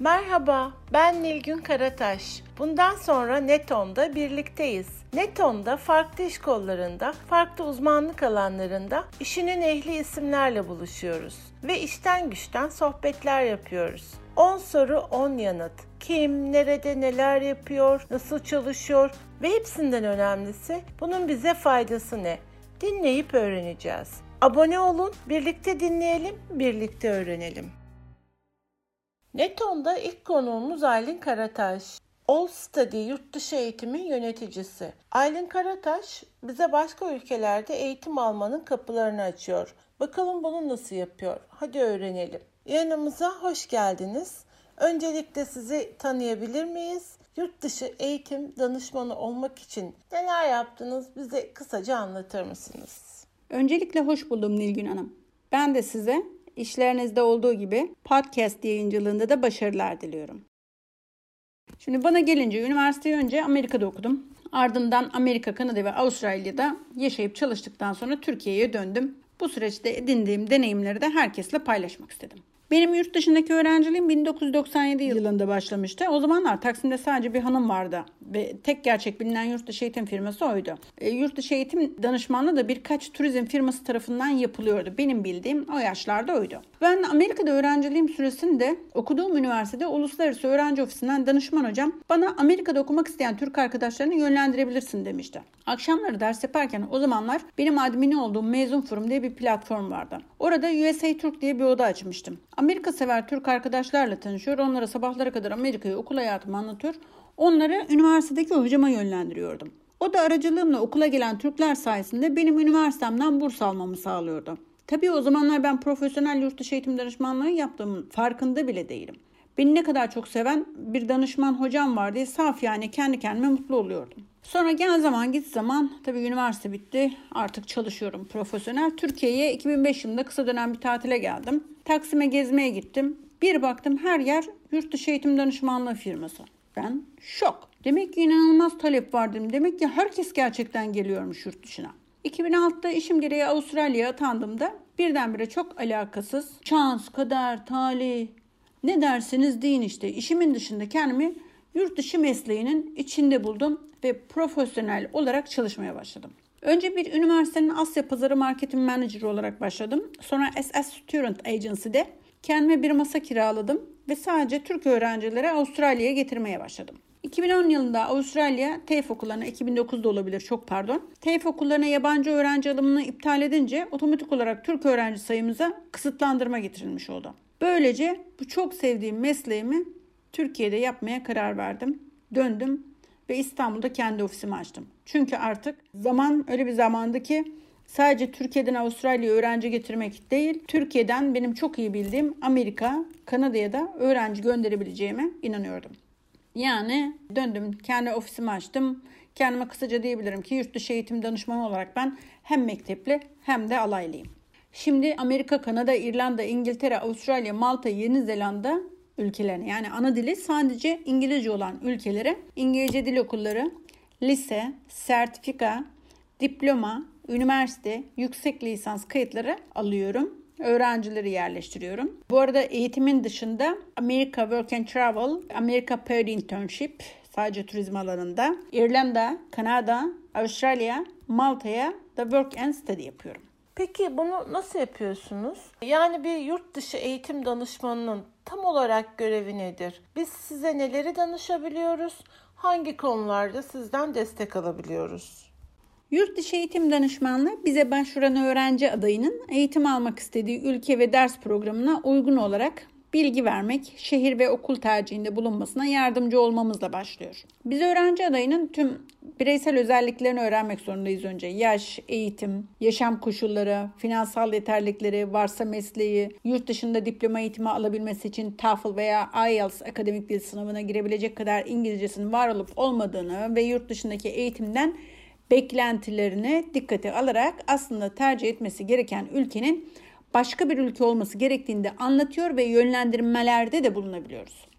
Merhaba, ben Nilgün Karataş. Bundan sonra Neton'da birlikteyiz. Neton'da farklı iş kollarında, farklı uzmanlık alanlarında işinin ehli isimlerle buluşuyoruz ve işten güçten sohbetler yapıyoruz. 10 soru 10 yanıt. Kim, nerede, neler yapıyor, nasıl çalışıyor ve hepsinden önemlisi bunun bize faydası ne? Dinleyip öğreneceğiz. Abone olun, birlikte dinleyelim, birlikte öğrenelim. Neton'da ilk konuğumuz Aylin Karataş. All Study yurt dışı eğitimin yöneticisi. Aylin Karataş bize başka ülkelerde eğitim almanın kapılarını açıyor. Bakalım bunu nasıl yapıyor? Hadi öğrenelim. Yanımıza hoş geldiniz. Öncelikle sizi tanıyabilir miyiz? Yurt dışı eğitim danışmanı olmak için neler yaptınız bize kısaca anlatır mısınız? Öncelikle hoş buldum Nilgün Hanım. Ben de size işlerinizde olduğu gibi podcast yayıncılığında da başarılar diliyorum. Şimdi bana gelince üniversiteyi önce Amerika'da okudum. Ardından Amerika, Kanada ve Avustralya'da yaşayıp çalıştıktan sonra Türkiye'ye döndüm. Bu süreçte edindiğim deneyimleri de herkesle paylaşmak istedim. Benim yurt dışındaki öğrenciliğim 1997 yılında başlamıştı. O zamanlar Taksim'de sadece bir hanım vardı ve tek gerçek bilinen yurt dışı eğitim firması oydu. E, yurt dışı eğitim danışmanlığı da birkaç turizm firması tarafından yapılıyordu. Benim bildiğim o yaşlarda oydu. Ben Amerika'da öğrenciliğim süresinde okuduğum üniversitede Uluslararası Öğrenci Ofisi'nden danışman hocam bana Amerika'da okumak isteyen Türk arkadaşlarını yönlendirebilirsin demişti. Akşamları ders yaparken o zamanlar benim admini olduğum Mezun Forum diye bir platform vardı. Orada USA Türk diye bir oda açmıştım. Amerika sever Türk arkadaşlarla tanışıyor. Onlara sabahlara kadar Amerika'yı okul hayatımı anlatıyor. Onları üniversitedeki hocama yönlendiriyordum. O da aracılığımla okula gelen Türkler sayesinde benim üniversitemden burs almamı sağlıyordu. Tabii o zamanlar ben profesyonel yurt dışı eğitim danışmanlığı yaptığımın farkında bile değilim. Beni ne kadar çok seven bir danışman hocam var diye saf yani kendi kendime mutlu oluyordum. Sonra gel zaman git zaman tabii üniversite bitti artık çalışıyorum profesyonel. Türkiye'ye 2005 yılında kısa dönem bir tatile geldim. Taksim'e gezmeye gittim. Bir baktım her yer yurt dışı eğitim danışmanlığı firması. Ben şok. Demek ki inanılmaz talep var. Demek ki herkes gerçekten geliyormuş yurt dışına. 2006'da işim gereği Avustralya'ya atandığımda birdenbire çok alakasız, şans, kader, talih ne dersiniz deyin işte işimin dışında kendimi yurt dışı mesleğinin içinde buldum ve profesyonel olarak çalışmaya başladım. Önce bir üniversitenin Asya Pazarı Marketing Manager olarak başladım. Sonra SS Student Agency'de kendime bir masa kiraladım ve sadece Türk öğrencilere Avustralya'ya getirmeye başladım. 2010 yılında Avustralya TEF okullarına 2009'da olabilir çok pardon. TEF okullarına yabancı öğrenci alımını iptal edince otomatik olarak Türk öğrenci sayımıza kısıtlandırma getirilmiş oldu. Böylece bu çok sevdiğim mesleğimi Türkiye'de yapmaya karar verdim. Döndüm ve İstanbul'da kendi ofisimi açtım. Çünkü artık zaman öyle bir zamandı ki sadece Türkiye'den Avustralya'ya öğrenci getirmek değil, Türkiye'den benim çok iyi bildiğim Amerika, Kanada'ya da öğrenci gönderebileceğime inanıyordum. Yani döndüm, kendi ofisimi açtım. Kendime kısaca diyebilirim ki yurt dışı eğitim danışmanı olarak ben hem mektepli hem de alaylıyım. Şimdi Amerika, Kanada, İrlanda, İngiltere, Avustralya, Malta, Yeni Zelanda ülkelerine yani ana dili sadece İngilizce olan ülkelere İngilizce dil okulları, lise, sertifika, diploma, üniversite, yüksek lisans kayıtları alıyorum. Öğrencileri yerleştiriyorum. Bu arada eğitimin dışında Amerika Work and Travel, Amerika Paid Internship sadece turizm alanında, İrlanda, Kanada, Avustralya, Malta'ya da Work and Study yapıyorum. Peki bunu nasıl yapıyorsunuz? Yani bir yurt dışı eğitim danışmanının tam olarak görevi nedir? Biz size neleri danışabiliyoruz? Hangi konularda sizden destek alabiliyoruz? Yurt dışı eğitim danışmanlığı bize başvuran öğrenci adayının eğitim almak istediği ülke ve ders programına uygun olarak bilgi vermek, şehir ve okul tercihinde bulunmasına yardımcı olmamızla başlıyor. Biz öğrenci adayının tüm bireysel özelliklerini öğrenmek zorundayız önce. Yaş, eğitim, yaşam koşulları, finansal yeterlilikleri, varsa mesleği, yurt dışında diploma eğitimi alabilmesi için TOEFL veya IELTS akademik dil sınavına girebilecek kadar İngilizcesinin var olup olmadığını ve yurt dışındaki eğitimden beklentilerini dikkate alarak aslında tercih etmesi gereken ülkenin başka bir ülke olması gerektiğinde anlatıyor ve yönlendirmelerde de bulunabiliyoruz.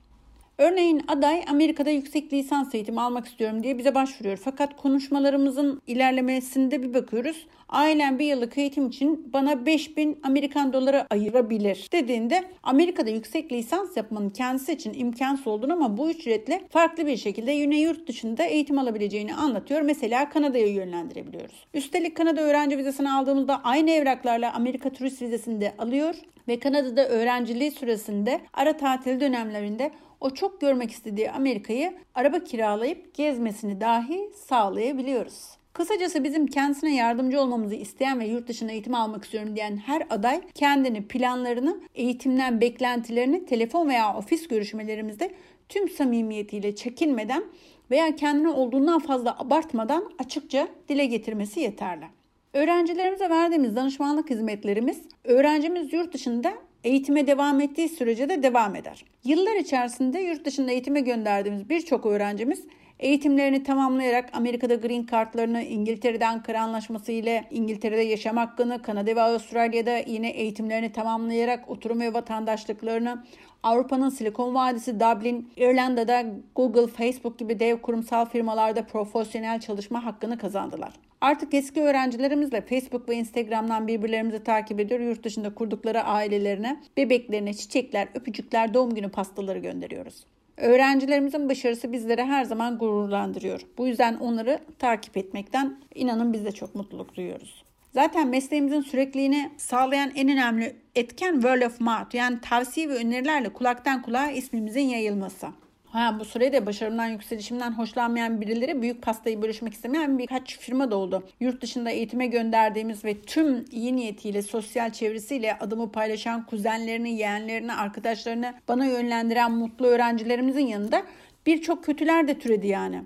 Örneğin aday Amerika'da yüksek lisans eğitimi almak istiyorum diye bize başvuruyor. Fakat konuşmalarımızın ilerlemesinde bir bakıyoruz. Ailem bir yıllık eğitim için bana 5000 Amerikan doları ayırabilir dediğinde Amerika'da yüksek lisans yapmanın kendisi için imkansız olduğunu ama bu ücretle farklı bir şekilde yine yurt dışında eğitim alabileceğini anlatıyor. Mesela Kanada'ya yönlendirebiliyoruz. Üstelik Kanada öğrenci vizesini aldığımızda aynı evraklarla Amerika turist vizesini de alıyor ve Kanada'da öğrenciliği süresinde ara tatil dönemlerinde o çok görmek istediği Amerika'yı araba kiralayıp gezmesini dahi sağlayabiliyoruz. Kısacası bizim kendisine yardımcı olmamızı isteyen ve yurt dışına eğitim almak istiyorum diyen her aday kendini, planlarını, eğitimden beklentilerini telefon veya ofis görüşmelerimizde tüm samimiyetiyle çekinmeden veya kendini olduğundan fazla abartmadan açıkça dile getirmesi yeterli. Öğrencilerimize verdiğimiz danışmanlık hizmetlerimiz öğrencimiz yurt dışında eğitime devam ettiği sürece de devam eder. Yıllar içerisinde yurt dışında eğitime gönderdiğimiz birçok öğrencimiz eğitimlerini tamamlayarak Amerika'da green kartlarını, İngiltere'de Ankara Anlaşması ile İngiltere'de yaşam hakkını, Kanada ve Avustralya'da yine eğitimlerini tamamlayarak oturum ve vatandaşlıklarını, Avrupa'nın Silikon Vadisi, Dublin, İrlanda'da Google, Facebook gibi dev kurumsal firmalarda profesyonel çalışma hakkını kazandılar. Artık eski öğrencilerimizle Facebook ve Instagram'dan birbirlerimizi takip ediyor. Yurt dışında kurdukları ailelerine, bebeklerine çiçekler, öpücükler, doğum günü pastaları gönderiyoruz. Öğrencilerimizin başarısı bizlere her zaman gururlandırıyor. Bu yüzden onları takip etmekten inanın biz de çok mutluluk duyuyoruz. Zaten mesleğimizin sürekliliğini sağlayan en önemli etken word of mouth yani tavsiye ve önerilerle kulaktan kulağa ismimizin yayılması. Ha, bu sürede başarımdan yükselişimden hoşlanmayan birileri büyük pastayı bölüşmek istemeyen birkaç firma da oldu. Yurt dışında eğitime gönderdiğimiz ve tüm iyi niyetiyle, sosyal çevresiyle adımı paylaşan kuzenlerini, yeğenlerini, arkadaşlarını bana yönlendiren mutlu öğrencilerimizin yanında birçok kötüler de türedi yani.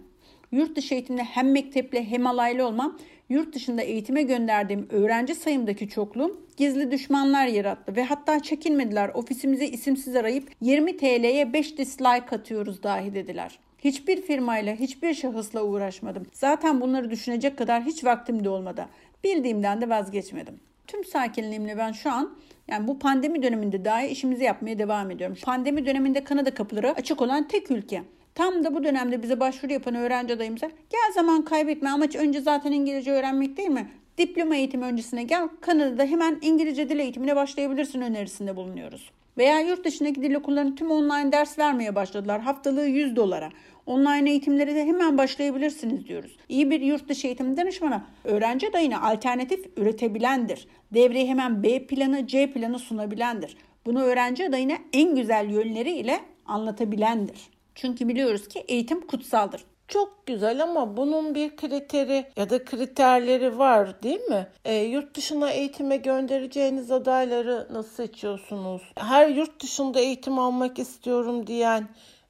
Yurt dışı eğitimde hem mekteple hem alaylı olmam yurt dışında eğitime gönderdiğim öğrenci sayımdaki çokluğum gizli düşmanlar yarattı ve hatta çekinmediler ofisimize isimsiz arayıp 20 TL'ye 5 dislike atıyoruz dahi dediler. Hiçbir firmayla, hiçbir şahısla uğraşmadım. Zaten bunları düşünecek kadar hiç vaktim de olmadı. Bildiğimden de vazgeçmedim. Tüm sakinliğimle ben şu an yani bu pandemi döneminde dahi işimizi yapmaya devam ediyorum. Pandemi döneminde Kanada kapıları açık olan tek ülke. Tam da bu dönemde bize başvuru yapan öğrenci adayımıza gel zaman kaybetme amaç önce zaten İngilizce öğrenmek değil mi? Diploma eğitimi öncesine gel Kanada'da hemen İngilizce dil eğitimine başlayabilirsin önerisinde bulunuyoruz. Veya yurt dışındaki dil okullarının tüm online ders vermeye başladılar. Haftalığı 100 dolara. Online eğitimlere de hemen başlayabilirsiniz diyoruz. İyi bir yurt dışı eğitim danışmanı öğrenci adayına alternatif üretebilendir. Devreye hemen B planı, C planı sunabilendir. Bunu öğrenci adayına en güzel yönleriyle anlatabilendir. Çünkü biliyoruz ki eğitim kutsaldır. Çok güzel ama bunun bir kriteri ya da kriterleri var değil mi? E, yurt dışına eğitime göndereceğiniz adayları nasıl seçiyorsunuz? Her yurt dışında eğitim almak istiyorum diyen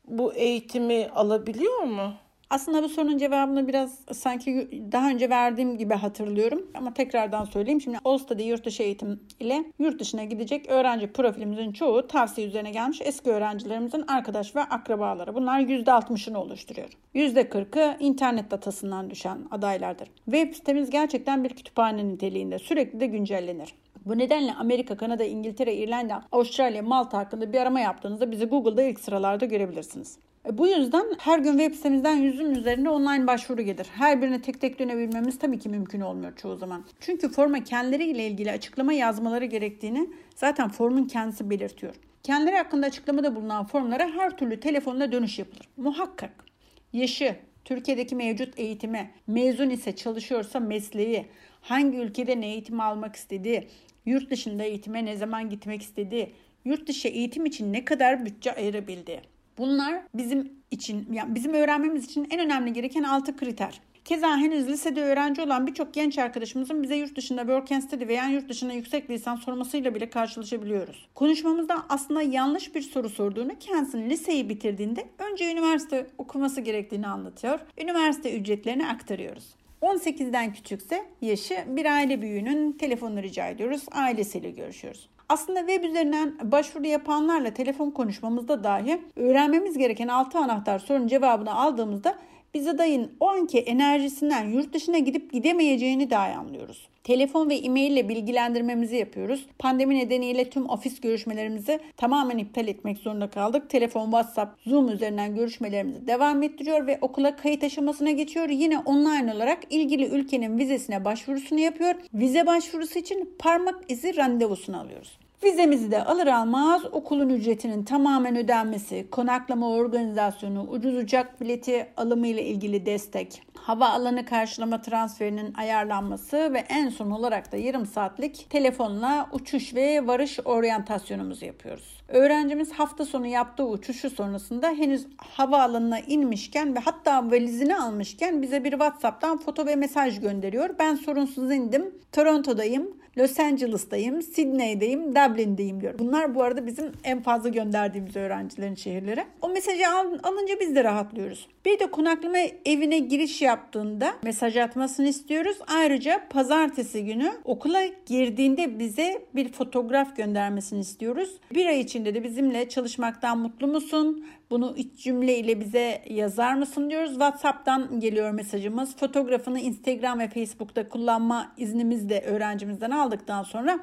bu eğitimi alabiliyor mu? Aslında bu sorunun cevabını biraz sanki daha önce verdiğim gibi hatırlıyorum. Ama tekrardan söyleyeyim. Şimdi All yurt dışı eğitim ile yurt dışına gidecek öğrenci profilimizin çoğu tavsiye üzerine gelmiş eski öğrencilerimizin arkadaş ve akrabaları. Bunlar %60'ını oluşturuyor. %40'ı internet datasından düşen adaylardır. Web sitemiz gerçekten bir kütüphane niteliğinde. Sürekli de güncellenir. Bu nedenle Amerika, Kanada, İngiltere, İrlanda, Avustralya, Malta hakkında bir arama yaptığınızda bizi Google'da ilk sıralarda görebilirsiniz. E, bu yüzden her gün web sitemizden yüzün üzerinde online başvuru gelir. Her birine tek tek dönebilmemiz tabii ki mümkün olmuyor çoğu zaman. Çünkü forma kendileriyle ilgili açıklama yazmaları gerektiğini zaten formun kendisi belirtiyor. Kendileri hakkında açıklamada bulunan formlara her türlü telefonla dönüş yapılır. Muhakkak. Yaşı, Türkiye'deki mevcut eğitimi, mezun ise çalışıyorsa mesleği, hangi ülkede ne eğitim almak istediği, yurt dışında eğitime ne zaman gitmek istediği, yurt dışı eğitim için ne kadar bütçe ayırabildiği. Bunlar bizim için, yani bizim öğrenmemiz için en önemli gereken altı kriter. Keza henüz lisede öğrenci olan birçok genç arkadaşımızın bize yurt dışında work and study veya yurt dışında yüksek lisans sormasıyla bile karşılaşabiliyoruz. Konuşmamızda aslında yanlış bir soru sorduğunu kendisinin liseyi bitirdiğinde önce üniversite okuması gerektiğini anlatıyor. Üniversite ücretlerini aktarıyoruz. 18'den küçükse yaşı bir aile büyüğünün telefonunu rica ediyoruz. Ailesiyle görüşüyoruz. Aslında web üzerinden başvuru yapanlarla telefon konuşmamızda dahi öğrenmemiz gereken 6 anahtar sorunun cevabını aldığımızda Biz adayın o anki enerjisinden yurt dışına gidip gidemeyeceğini dahi anlıyoruz. Telefon ve e-mail ile bilgilendirmemizi yapıyoruz. Pandemi nedeniyle tüm ofis görüşmelerimizi tamamen iptal etmek zorunda kaldık. Telefon, WhatsApp, Zoom üzerinden görüşmelerimizi devam ettiriyor ve okula kayıt aşamasına geçiyor. Yine online olarak ilgili ülkenin vizesine başvurusunu yapıyor. Vize başvurusu için parmak izi randevusunu alıyoruz. Vizemizi de alır almaz okulun ücretinin tamamen ödenmesi, konaklama organizasyonu, ucuz uçak bileti alımı ile ilgili destek, hava alanı karşılama transferinin ayarlanması ve en son olarak da yarım saatlik telefonla uçuş ve varış oryantasyonumuzu yapıyoruz. Öğrencimiz hafta sonu yaptığı uçuşu sonrasında henüz hava alanına inmişken ve hatta valizini almışken bize bir WhatsApp'tan foto ve mesaj gönderiyor. Ben sorunsuz indim. Toronto'dayım. Los Angeles'tayım, Sydney'deyim, Dublin'deyim diyor. Bunlar bu arada bizim en fazla gönderdiğimiz öğrencilerin şehirleri. O mesajı al, alınca biz de rahatlıyoruz. Bir de konaklama evine giriş yaptığında mesaj atmasını istiyoruz. Ayrıca pazartesi günü okula girdiğinde bize bir fotoğraf göndermesini istiyoruz. Bir ay içinde de bizimle çalışmaktan mutlu musun? Bunu iç cümle ile bize yazar mısın diyoruz. WhatsApp'tan geliyor mesajımız. Fotoğrafını Instagram ve Facebook'ta kullanma iznimizi de öğrencimizden aldıktan sonra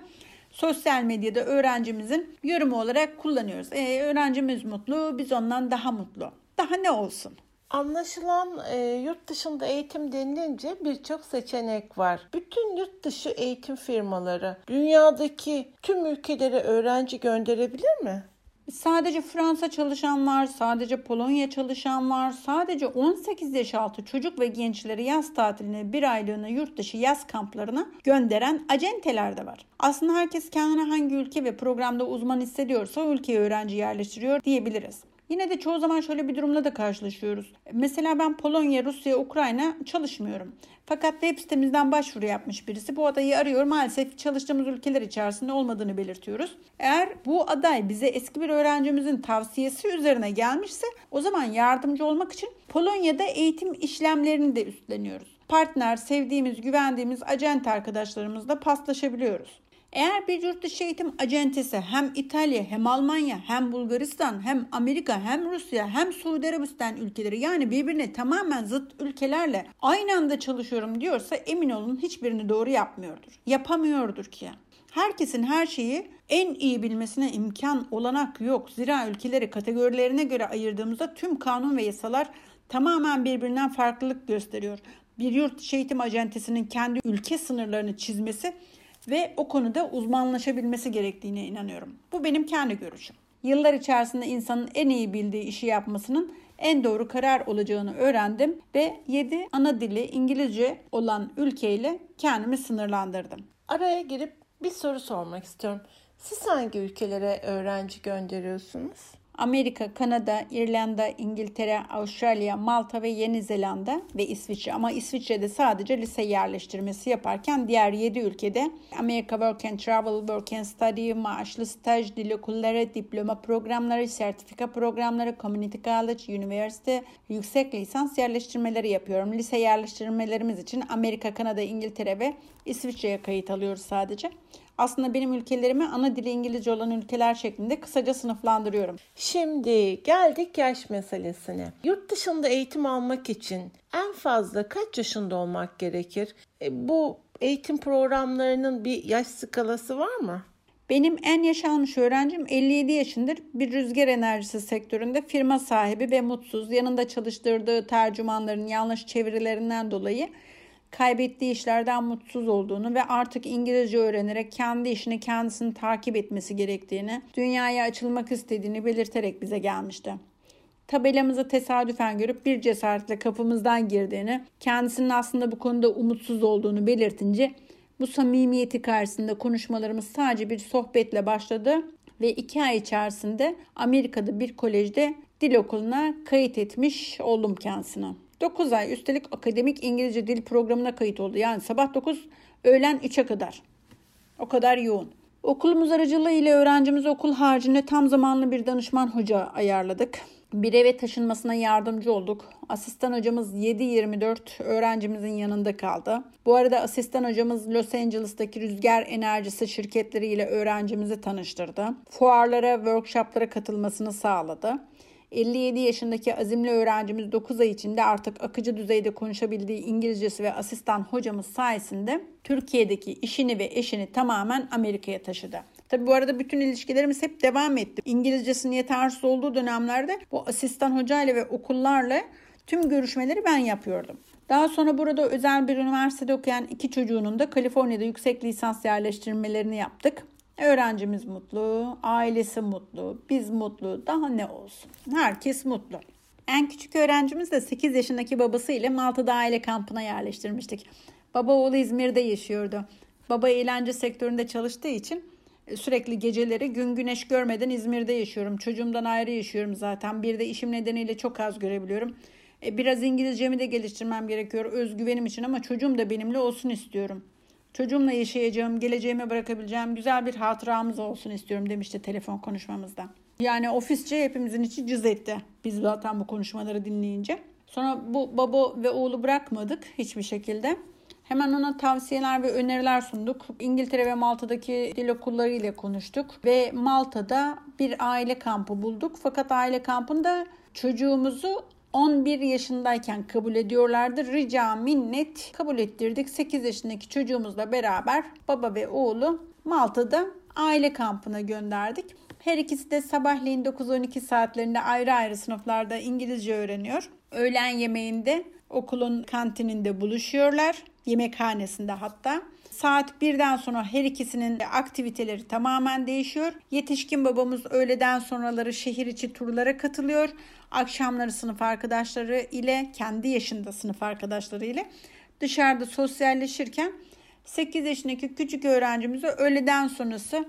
sosyal medyada öğrencimizin yorumu olarak kullanıyoruz. E, öğrencimiz mutlu, biz ondan daha mutlu. Daha ne olsun? Anlaşılan e, yurt dışında eğitim denilince birçok seçenek var. Bütün yurt dışı eğitim firmaları dünyadaki tüm ülkelere öğrenci gönderebilir mi? Sadece Fransa çalışan var, sadece Polonya çalışan var, sadece 18 yaş altı çocuk ve gençleri yaz tatiline bir aylığına yurt dışı yaz kamplarına gönderen acenteler de var. Aslında herkes kendine hangi ülke ve programda uzman hissediyorsa o ülkeye öğrenci yerleştiriyor diyebiliriz. Yine de çoğu zaman şöyle bir durumla da karşılaşıyoruz. Mesela ben Polonya, Rusya, Ukrayna çalışmıyorum. Fakat web sitemizden başvuru yapmış birisi bu adayı arıyor. Maalesef çalıştığımız ülkeler içerisinde olmadığını belirtiyoruz. Eğer bu aday bize eski bir öğrencimizin tavsiyesi üzerine gelmişse o zaman yardımcı olmak için Polonya'da eğitim işlemlerini de üstleniyoruz. Partner, sevdiğimiz, güvendiğimiz acent arkadaşlarımızla paslaşabiliyoruz. Eğer bir yurt dışı eğitim acentesi hem İtalya hem Almanya hem Bulgaristan hem Amerika hem Rusya hem Suudi Arabistan ülkeleri yani birbirine tamamen zıt ülkelerle aynı anda çalışıyorum diyorsa emin olun hiçbirini doğru yapmıyordur. Yapamıyordur ki. Herkesin her şeyi en iyi bilmesine imkan olanak yok. Zira ülkeleri kategorilerine göre ayırdığımızda tüm kanun ve yasalar tamamen birbirinden farklılık gösteriyor. Bir yurt dışı eğitim acentesinin kendi ülke sınırlarını çizmesi ve o konuda uzmanlaşabilmesi gerektiğine inanıyorum. Bu benim kendi görüşüm. Yıllar içerisinde insanın en iyi bildiği işi yapmasının en doğru karar olacağını öğrendim ve 7 ana dili İngilizce olan ülkeyle kendimi sınırlandırdım. Araya girip bir soru sormak istiyorum. Siz hangi ülkelere öğrenci gönderiyorsunuz? Amerika, Kanada, İrlanda, İngiltere, Avustralya, Malta ve Yeni Zelanda ve İsviçre. Ama İsviçre'de sadece lise yerleştirmesi yaparken diğer 7 ülkede Amerika Work and Travel, Work and Study, maaşlı staj, dil okulları, diploma programları, sertifika programları, community college, üniversite, yüksek lisans yerleştirmeleri yapıyorum. Lise yerleştirmelerimiz için Amerika, Kanada, İngiltere ve İsviçre'ye kayıt alıyoruz sadece aslında benim ülkelerimi ana dili İngilizce olan ülkeler şeklinde kısaca sınıflandırıyorum. Şimdi geldik yaş meselesine. Yurt dışında eğitim almak için en fazla kaç yaşında olmak gerekir? E, bu eğitim programlarının bir yaş skalası var mı? Benim en yaş almış öğrencim 57 yaşındır. Bir rüzgar enerjisi sektöründe firma sahibi ve mutsuz. Yanında çalıştırdığı tercümanların yanlış çevirilerinden dolayı kaybettiği işlerden mutsuz olduğunu ve artık İngilizce öğrenerek kendi işini kendisini takip etmesi gerektiğini, dünyaya açılmak istediğini belirterek bize gelmişti. Tabelamızı tesadüfen görüp bir cesaretle kapımızdan girdiğini, kendisinin aslında bu konuda umutsuz olduğunu belirtince bu samimiyeti karşısında konuşmalarımız sadece bir sohbetle başladı ve iki ay içerisinde Amerika'da bir kolejde dil okuluna kayıt etmiş oldum kendisine. 9 ay üstelik akademik İngilizce dil programına kayıt oldu. Yani sabah 9, öğlen 3'e kadar. O kadar yoğun. Okulumuz aracılığı ile öğrencimiz okul haricinde tam zamanlı bir danışman hoca ayarladık. Bir eve taşınmasına yardımcı olduk. Asistan hocamız 7-24 öğrencimizin yanında kaldı. Bu arada asistan hocamız Los Angeles'taki rüzgar enerjisi şirketleriyle öğrencimizi tanıştırdı. Fuarlara, workshoplara katılmasını sağladı. 57 yaşındaki azimli öğrencimiz 9 ay içinde artık akıcı düzeyde konuşabildiği İngilizcesi ve asistan hocamız sayesinde Türkiye'deki işini ve eşini tamamen Amerika'ya taşıdı. Tabi bu arada bütün ilişkilerimiz hep devam etti. İngilizcesinin yetersiz olduğu dönemlerde bu asistan hocayla ve okullarla tüm görüşmeleri ben yapıyordum. Daha sonra burada özel bir üniversitede okuyan iki çocuğunun da Kaliforniya'da yüksek lisans yerleştirmelerini yaptık. Öğrencimiz mutlu, ailesi mutlu, biz mutlu, daha ne olsun. Herkes mutlu. En küçük öğrencimiz de 8 yaşındaki babası ile Malta'da aile kampına yerleştirmiştik. Baba oğlu İzmir'de yaşıyordu. Baba eğlence sektöründe çalıştığı için e, sürekli geceleri gün güneş görmeden İzmir'de yaşıyorum. Çocuğumdan ayrı yaşıyorum zaten. Bir de işim nedeniyle çok az görebiliyorum. E, biraz İngilizcemi de geliştirmem gerekiyor özgüvenim için ama çocuğum da benimle olsun istiyorum. Çocuğumla yaşayacağım, geleceğime bırakabileceğim güzel bir hatıramız olsun istiyorum demişti telefon konuşmamızda. Yani ofisçe hepimizin içi cız etti. Biz zaten bu konuşmaları dinleyince. Sonra bu baba ve oğlu bırakmadık hiçbir şekilde. Hemen ona tavsiyeler ve öneriler sunduk. İngiltere ve Malta'daki dil okulları ile konuştuk ve Malta'da bir aile kampı bulduk. Fakat aile kampında çocuğumuzu 11 yaşındayken kabul ediyorlardı. Rica minnet kabul ettirdik. 8 yaşındaki çocuğumuzla beraber baba ve oğlu Malta'da aile kampına gönderdik. Her ikisi de sabahleyin 9-12 saatlerinde ayrı ayrı sınıflarda İngilizce öğreniyor. Öğlen yemeğinde okulun kantininde buluşuyorlar. Yemekhanesinde hatta. Saat birden sonra her ikisinin aktiviteleri tamamen değişiyor. Yetişkin babamız öğleden sonraları şehir içi turlara katılıyor. Akşamları sınıf arkadaşları ile kendi yaşında sınıf arkadaşları ile dışarıda sosyalleşirken 8 yaşındaki küçük öğrencimize öğleden sonrası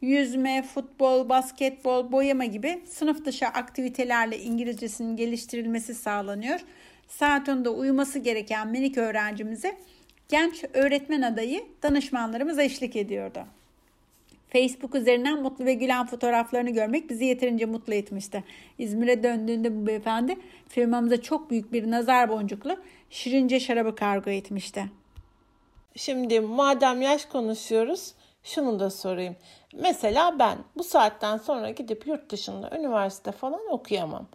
yüzme, futbol, basketbol, boyama gibi sınıf dışı aktivitelerle İngilizcesinin geliştirilmesi sağlanıyor. Saat 10'da uyuması gereken minik öğrencimize genç öğretmen adayı danışmanlarımız eşlik ediyordu. Facebook üzerinden mutlu ve gülen fotoğraflarını görmek bizi yeterince mutlu etmişti. İzmir'e döndüğünde bu beyefendi firmamıza çok büyük bir nazar boncuklu şirince şarabı kargo etmişti. Şimdi madem yaş konuşuyoruz şunu da sorayım. Mesela ben bu saatten sonra gidip yurt dışında üniversite falan okuyamam.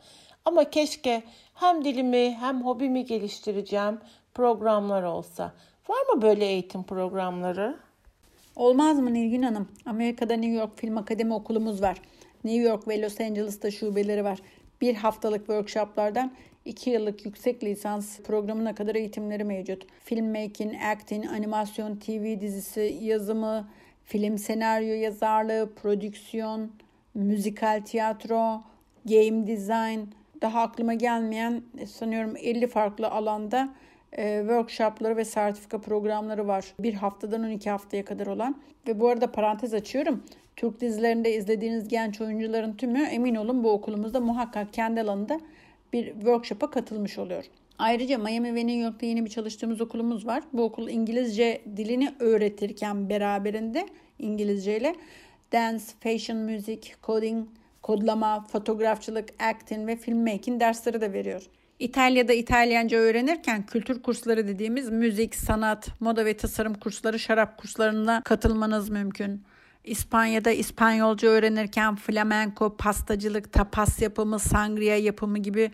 Ama keşke hem dilimi hem hobimi geliştireceğim programlar olsa. Var mı böyle eğitim programları? Olmaz mı Nilgün Hanım? Amerika'da New York Film Akademi okulumuz var. New York ve Los Angeles'ta şubeleri var. Bir haftalık workshoplardan iki yıllık yüksek lisans programına kadar eğitimleri mevcut. Filmmaking, acting, animasyon, TV dizisi, yazımı, film senaryo yazarlığı, prodüksiyon, müzikal tiyatro, game design, daha aklıma gelmeyen sanıyorum 50 farklı alanda workshopları ve sertifika programları var. Bir haftadan 12 haftaya kadar olan. Ve bu arada parantez açıyorum. Türk dizilerinde izlediğiniz genç oyuncuların tümü emin olun bu okulumuzda muhakkak kendi alanında bir workshop'a katılmış oluyor. Ayrıca Miami ve New York'ta yeni bir çalıştığımız okulumuz var. Bu okul İngilizce dilini öğretirken beraberinde İngilizce ile dance, fashion, müzik, coding, kodlama, fotoğrafçılık, acting ve filmmaking dersleri de veriyor. İtalya'da İtalyanca öğrenirken kültür kursları dediğimiz müzik, sanat, moda ve tasarım kursları, şarap kurslarına katılmanız mümkün. İspanya'da İspanyolca öğrenirken flamenko, pastacılık, tapas yapımı, sangria yapımı gibi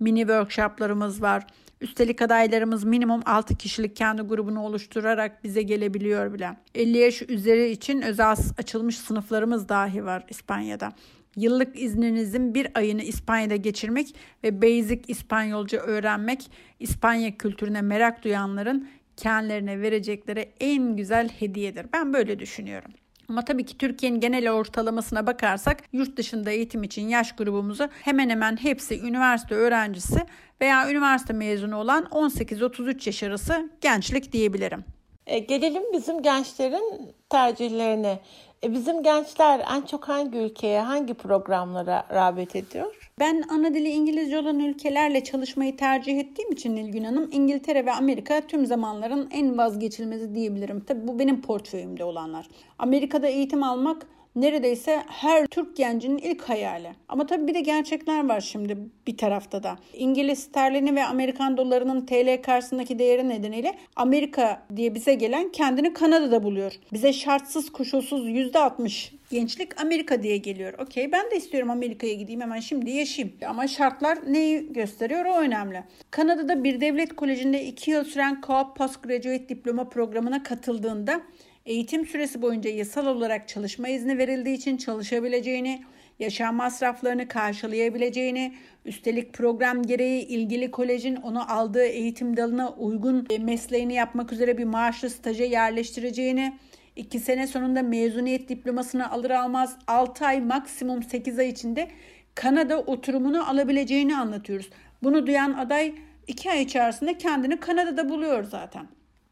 mini workshoplarımız var. Üstelik adaylarımız minimum 6 kişilik kendi grubunu oluşturarak bize gelebiliyor bile. 50 yaş üzeri için özel açılmış sınıflarımız dahi var İspanya'da. Yıllık izninizin bir ayını İspanya'da geçirmek ve basic İspanyolca öğrenmek İspanya kültürüne merak duyanların kendilerine verecekleri en güzel hediyedir. Ben böyle düşünüyorum. Ama tabii ki Türkiye'nin genel ortalamasına bakarsak yurt dışında eğitim için yaş grubumuzu hemen hemen hepsi üniversite öğrencisi veya üniversite mezunu olan 18-33 yaş arası gençlik diyebilirim. E, gelelim bizim gençlerin tercihlerine. E, bizim gençler en çok hangi ülkeye, hangi programlara rağbet ediyor? Ben ana dili İngilizce olan ülkelerle çalışmayı tercih ettiğim için Nilgün Hanım İngiltere ve Amerika tüm zamanların en vazgeçilmezi diyebilirim. Tabii bu benim portföyümde olanlar. Amerika'da eğitim almak neredeyse her Türk gencinin ilk hayali. Ama tabii bir de gerçekler var şimdi bir tarafta da. İngiliz sterlini ve Amerikan dolarının TL karşısındaki değeri nedeniyle Amerika diye bize gelen kendini Kanada'da buluyor. Bize şartsız koşulsuz %60 gençlik Amerika diye geliyor. Okey ben de istiyorum Amerika'ya gideyim hemen şimdi yaşayayım. Ama şartlar neyi gösteriyor o önemli. Kanada'da bir devlet kolejinde 2 yıl süren Co-op Postgraduate Diploma programına katıldığında eğitim süresi boyunca yasal olarak çalışma izni verildiği için çalışabileceğini, yaşam masraflarını karşılayabileceğini, üstelik program gereği ilgili kolejin onu aldığı eğitim dalına uygun mesleğini yapmak üzere bir maaşlı staja yerleştireceğini, 2 sene sonunda mezuniyet diplomasını alır almaz 6 ay maksimum 8 ay içinde Kanada oturumunu alabileceğini anlatıyoruz. Bunu duyan aday 2 ay içerisinde kendini Kanada'da buluyor zaten.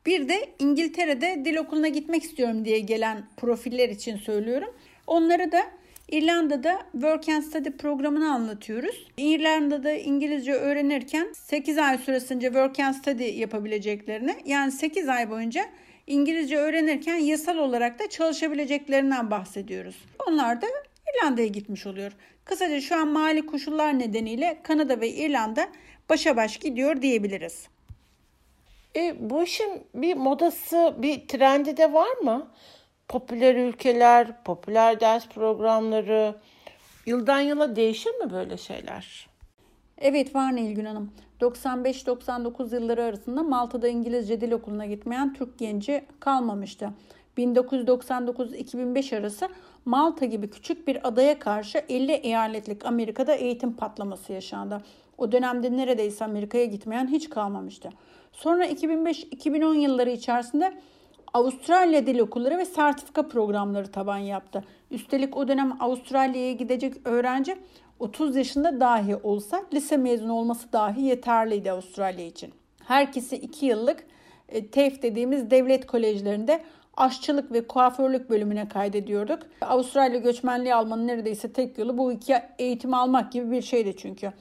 Bir de İngiltere'de dil okuluna gitmek istiyorum diye gelen profiller için söylüyorum. Onları da İrlanda'da Work and Study programını anlatıyoruz. İrlanda'da İngilizce öğrenirken 8 ay süresince Work and Study yapabileceklerini yani 8 ay boyunca İngilizce öğrenirken yasal olarak da çalışabileceklerinden bahsediyoruz. Onlar da İrlanda'ya gitmiş oluyor. Kısaca şu an mali koşullar nedeniyle Kanada ve İrlanda başa baş gidiyor diyebiliriz. E, bu işin bir modası, bir trendi de var mı? Popüler ülkeler, popüler ders programları, yıldan yıla değişir mi böyle şeyler? Evet var Nilgün Hanım. 95-99 yılları arasında Malta'da İngilizce dil okuluna gitmeyen Türk genci kalmamıştı. 1999-2005 arası Malta gibi küçük bir adaya karşı 50 eyaletlik Amerika'da eğitim patlaması yaşandı. O dönemde neredeyse Amerika'ya gitmeyen hiç kalmamıştı. Sonra 2005-2010 yılları içerisinde Avustralya dil okulları ve sertifika programları taban yaptı. Üstelik o dönem Avustralya'ya gidecek öğrenci 30 yaşında dahi olsa lise mezunu olması dahi yeterliydi Avustralya için. Herkesi 2 yıllık e, TEF dediğimiz devlet kolejlerinde aşçılık ve kuaförlük bölümüne kaydediyorduk. Avustralya göçmenliği almanın neredeyse tek yolu bu iki eğitimi almak gibi bir şeydi çünkü.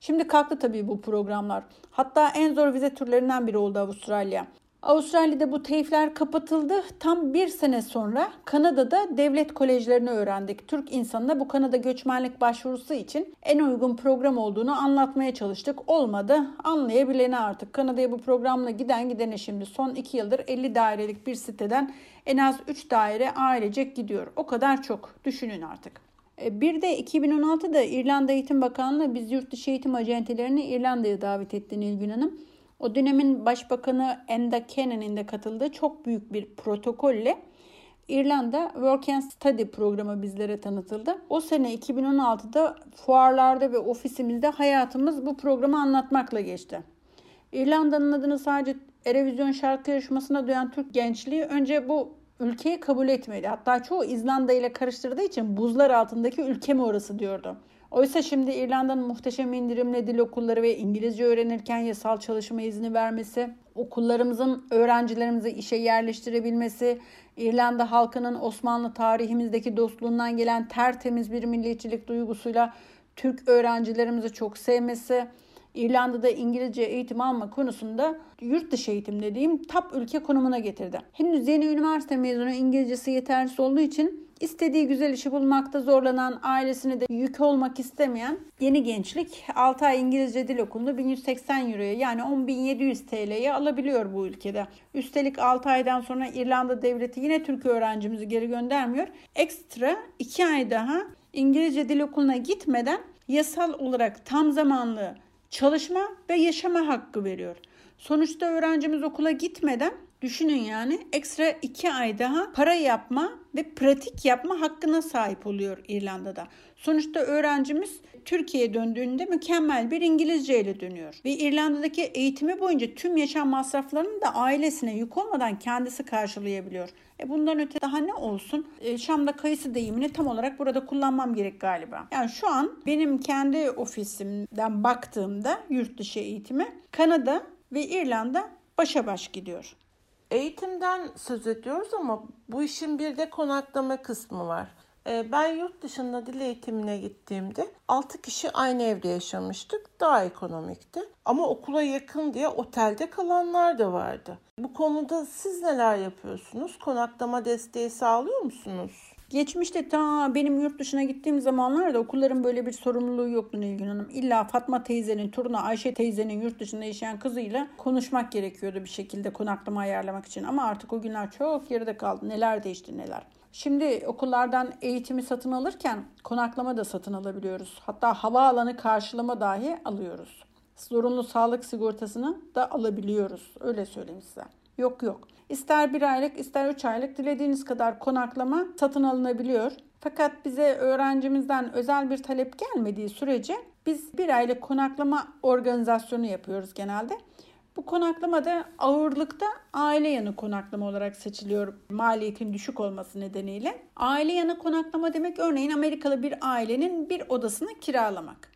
Şimdi kalktı tabii bu programlar. Hatta en zor vize türlerinden biri oldu Avustralya. Avustralya'da bu teyifler kapatıldı. Tam bir sene sonra Kanada'da devlet kolejlerini öğrendik. Türk insanına bu Kanada göçmenlik başvurusu için en uygun program olduğunu anlatmaya çalıştık. Olmadı. Anlayabilene artık. Kanada'ya bu programla giden gidene şimdi son 2 yıldır 50 dairelik bir siteden en az 3 daire ailecek gidiyor. O kadar çok. Düşünün artık. E, bir de 2016'da İrlanda Eğitim Bakanlığı biz yurt dışı eğitim acentelerini İrlanda'ya davet etti Nilgün Hanım. O dönemin başbakanı Enda Kennan'ın da katıldığı çok büyük bir protokolle İrlanda Work and Study programı bizlere tanıtıldı. O sene 2016'da fuarlarda ve ofisimizde hayatımız bu programı anlatmakla geçti. İrlanda'nın adını sadece Erevizyon şarkı yarışmasına duyan Türk gençliği önce bu ülkeyi kabul etmedi. Hatta çoğu İzlanda ile karıştırdığı için buzlar altındaki ülke mi orası diyordu. Oysa şimdi İrlanda'nın muhteşem indirimli dil okulları ve İngilizce öğrenirken yasal çalışma izni vermesi, okullarımızın öğrencilerimizi işe yerleştirebilmesi, İrlanda halkının Osmanlı tarihimizdeki dostluğundan gelen tertemiz bir milliyetçilik duygusuyla Türk öğrencilerimizi çok sevmesi, İrlanda'da İngilizce eğitim alma konusunda yurt dışı eğitim dediğim top ülke konumuna getirdi. Henüz yeni üniversite mezunu İngilizcesi yetersiz olduğu için İstediği güzel işi bulmakta zorlanan, ailesine de yük olmak istemeyen yeni gençlik 6 ay İngilizce dil okulunu 1180 euroya yani 10.700 TL'ye alabiliyor bu ülkede. Üstelik 6 aydan sonra İrlanda devleti yine Türk öğrencimizi geri göndermiyor. Ekstra 2 ay daha İngilizce dil okuluna gitmeden yasal olarak tam zamanlı çalışma ve yaşama hakkı veriyor. Sonuçta öğrencimiz okula gitmeden Düşünün yani ekstra 2 ay daha para yapma ve pratik yapma hakkına sahip oluyor İrlanda'da. Sonuçta öğrencimiz Türkiye'ye döndüğünde mükemmel bir İngilizce ile dönüyor. Ve İrlanda'daki eğitimi boyunca tüm yaşam masraflarını da ailesine yük olmadan kendisi karşılayabiliyor. E bundan öte daha ne olsun? E, Şam'da kayısı deyimini tam olarak burada kullanmam gerek galiba. Yani şu an benim kendi ofisimden baktığımda yurt dışı eğitimi Kanada ve İrlanda başa baş gidiyor. Eğitimden söz ediyoruz ama bu işin bir de konaklama kısmı var. Ee, ben yurt dışında dil eğitimine gittiğimde 6 kişi aynı evde yaşamıştık. Daha ekonomikti. Ama okula yakın diye otelde kalanlar da vardı. Bu konuda siz neler yapıyorsunuz? Konaklama desteği sağlıyor musunuz? Geçmişte ta benim yurt dışına gittiğim zamanlarda okulların böyle bir sorumluluğu yoktu Nilgün Hanım. İlla Fatma teyzenin torunu Ayşe teyzenin yurt dışında yaşayan kızıyla konuşmak gerekiyordu bir şekilde konaklama ayarlamak için. Ama artık o günler çok geride kaldı. Neler değişti neler. Şimdi okullardan eğitimi satın alırken konaklama da satın alabiliyoruz. Hatta havaalanı karşılama dahi alıyoruz. Zorunlu sağlık sigortasını da alabiliyoruz. Öyle söyleyeyim size. Yok yok. İster bir aylık ister üç aylık dilediğiniz kadar konaklama satın alınabiliyor. Fakat bize öğrencimizden özel bir talep gelmediği sürece biz bir aylık konaklama organizasyonu yapıyoruz genelde. Bu konaklama da ağırlıkta aile yanı konaklama olarak seçiliyor maliyetin düşük olması nedeniyle. Aile yanı konaklama demek örneğin Amerikalı bir ailenin bir odasını kiralamak.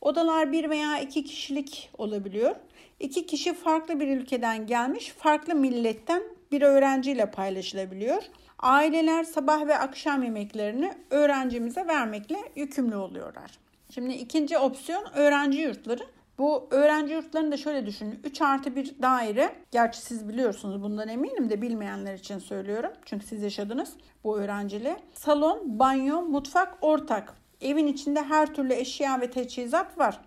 Odalar bir veya iki kişilik olabiliyor. İki kişi farklı bir ülkeden gelmiş, farklı milletten bir öğrenciyle paylaşılabiliyor. Aileler sabah ve akşam yemeklerini öğrencimize vermekle yükümlü oluyorlar. Şimdi ikinci opsiyon öğrenci yurtları. Bu öğrenci yurtlarını da şöyle düşünün. 3 artı bir daire. Gerçi siz biliyorsunuz bundan eminim de bilmeyenler için söylüyorum. Çünkü siz yaşadınız bu öğrencili. Salon, banyo, mutfak ortak. Evin içinde her türlü eşya ve teçhizat var.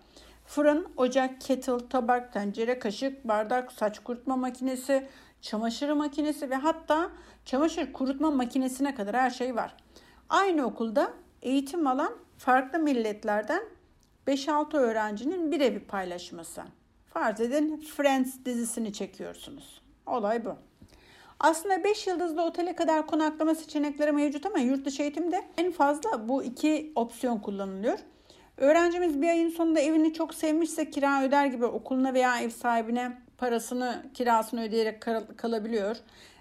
Fırın, ocak, kettle, tabak, tencere, kaşık, bardak, saç kurutma makinesi, çamaşır makinesi ve hatta çamaşır kurutma makinesine kadar her şey var. Aynı okulda eğitim alan farklı milletlerden 5-6 öğrencinin bir evi paylaşması. Farz edin Friends dizisini çekiyorsunuz. Olay bu. Aslında 5 yıldızlı otele kadar konaklama seçenekleri mevcut ama yurt dışı eğitimde en fazla bu iki opsiyon kullanılıyor. Öğrencimiz bir ayın sonunda evini çok sevmişse kira öder gibi okuluna veya ev sahibine parasını, kirasını ödeyerek kalabiliyor.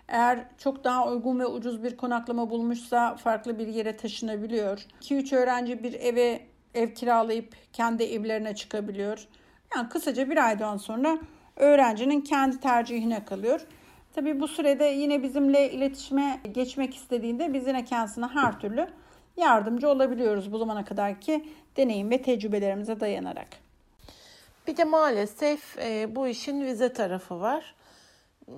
Eğer çok daha uygun ve ucuz bir konaklama bulmuşsa farklı bir yere taşınabiliyor. 2-3 öğrenci bir eve ev kiralayıp kendi evlerine çıkabiliyor. Yani kısaca bir aydan sonra öğrencinin kendi tercihine kalıyor. Tabii bu sürede yine bizimle iletişime geçmek istediğinde biz yine kendisine her türlü yardımcı olabiliyoruz bu zamana kadarki deneyim ve tecrübelerimize dayanarak. Bir de maalesef e, bu işin vize tarafı var.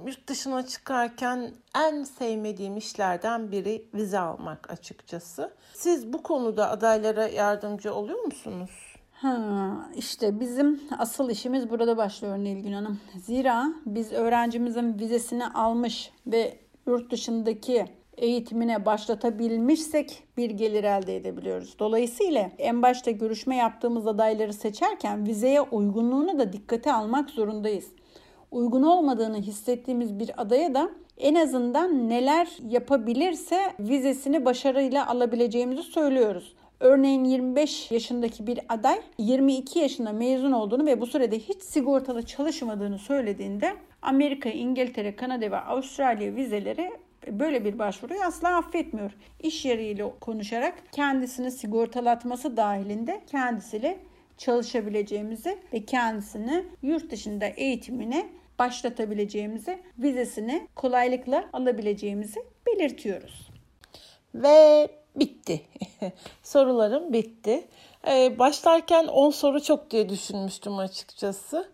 Yurt dışına çıkarken en sevmediğim işlerden biri vize almak açıkçası. Siz bu konuda adaylara yardımcı oluyor musunuz? Ha, işte bizim asıl işimiz burada başlıyor Nilgün Hanım. Zira biz öğrencimizin vizesini almış ve yurt dışındaki eğitimine başlatabilmişsek bir gelir elde edebiliyoruz. Dolayısıyla en başta görüşme yaptığımız adayları seçerken vizeye uygunluğunu da dikkate almak zorundayız. Uygun olmadığını hissettiğimiz bir adaya da en azından neler yapabilirse vizesini başarıyla alabileceğimizi söylüyoruz. Örneğin 25 yaşındaki bir aday 22 yaşında mezun olduğunu ve bu sürede hiç sigortalı çalışmadığını söylediğinde Amerika, İngiltere, Kanada ve Avustralya vizeleri böyle bir başvuruyu asla affetmiyor. İş yeriyle konuşarak kendisini sigortalatması dahilinde kendisiyle çalışabileceğimizi ve kendisini yurt dışında eğitimine başlatabileceğimizi, vizesini kolaylıkla alabileceğimizi belirtiyoruz. Ve bitti. Sorularım bitti. Ee, başlarken 10 soru çok diye düşünmüştüm açıkçası.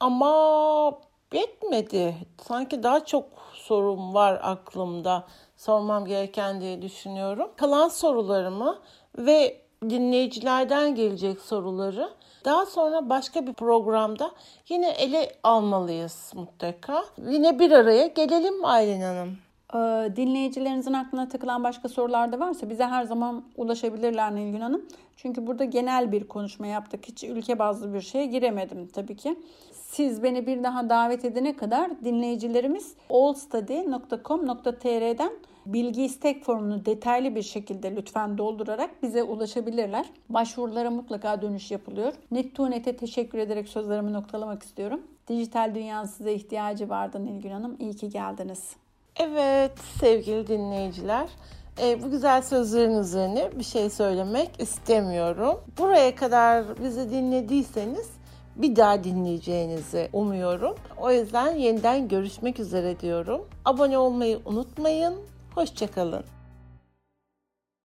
Ama bitmedi. Sanki daha çok sorum var aklımda sormam gereken diye düşünüyorum. Kalan sorularımı ve dinleyicilerden gelecek soruları daha sonra başka bir programda yine ele almalıyız mutlaka. Yine bir araya gelelim Aylin Hanım. Ee, dinleyicilerinizin aklına takılan başka sorular da varsa bize her zaman ulaşabilirler Nilgün Hanım. Çünkü burada genel bir konuşma yaptık. Hiç ülke bazlı bir şeye giremedim tabii ki. Siz beni bir daha davet edene kadar dinleyicilerimiz allstudy.com.tr'den bilgi istek formunu detaylı bir şekilde lütfen doldurarak bize ulaşabilirler. Başvurulara mutlaka dönüş yapılıyor. Nettunet'e teşekkür ederek sözlerimi noktalamak istiyorum. Dijital dünyanın size ihtiyacı vardı Nilgün Hanım. İyi ki geldiniz. Evet sevgili dinleyiciler. E, bu güzel sözlerin üzerine bir şey söylemek istemiyorum. Buraya kadar bizi dinlediyseniz bir daha dinleyeceğinizi umuyorum. O yüzden yeniden görüşmek üzere diyorum. Abone olmayı unutmayın. Hoşçakalın.